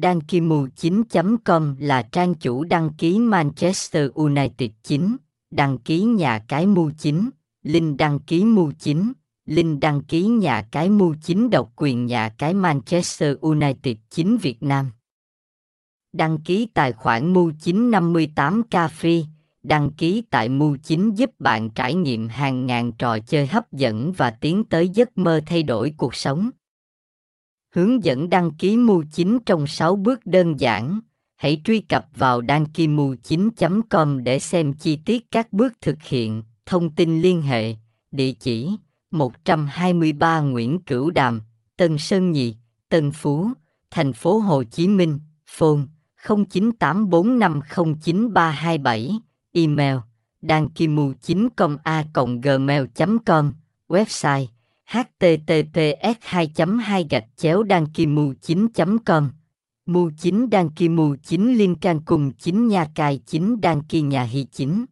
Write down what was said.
Đăng ký mù 9.com là trang chủ đăng ký Manchester United 9, đăng ký nhà cái mu 9, link đăng ký mu 9, link đăng ký nhà cái mu 9 độc quyền nhà cái Manchester United 9 Việt Nam. Đăng ký tài khoản mu 958k free, đăng ký tại mu 9 giúp bạn trải nghiệm hàng ngàn trò chơi hấp dẫn và tiến tới giấc mơ thay đổi cuộc sống. Hướng dẫn đăng ký mu chính trong 6 bước đơn giản. Hãy truy cập vào đăng ký mu 9.com để xem chi tiết các bước thực hiện, thông tin liên hệ, địa chỉ 123 Nguyễn Cửu Đàm, Tân Sơn Nhì, Tân Phú, thành phố Hồ Chí Minh, phone 0984509327, email đăng ký mu 9 com a gmail com. Website https 2 2 gạch chéo đăng ký mu 9 com. Mu 9 đăng ký mu 9 liên can cùng 9 nhà cài 9 đăng kỳ nhà hi 9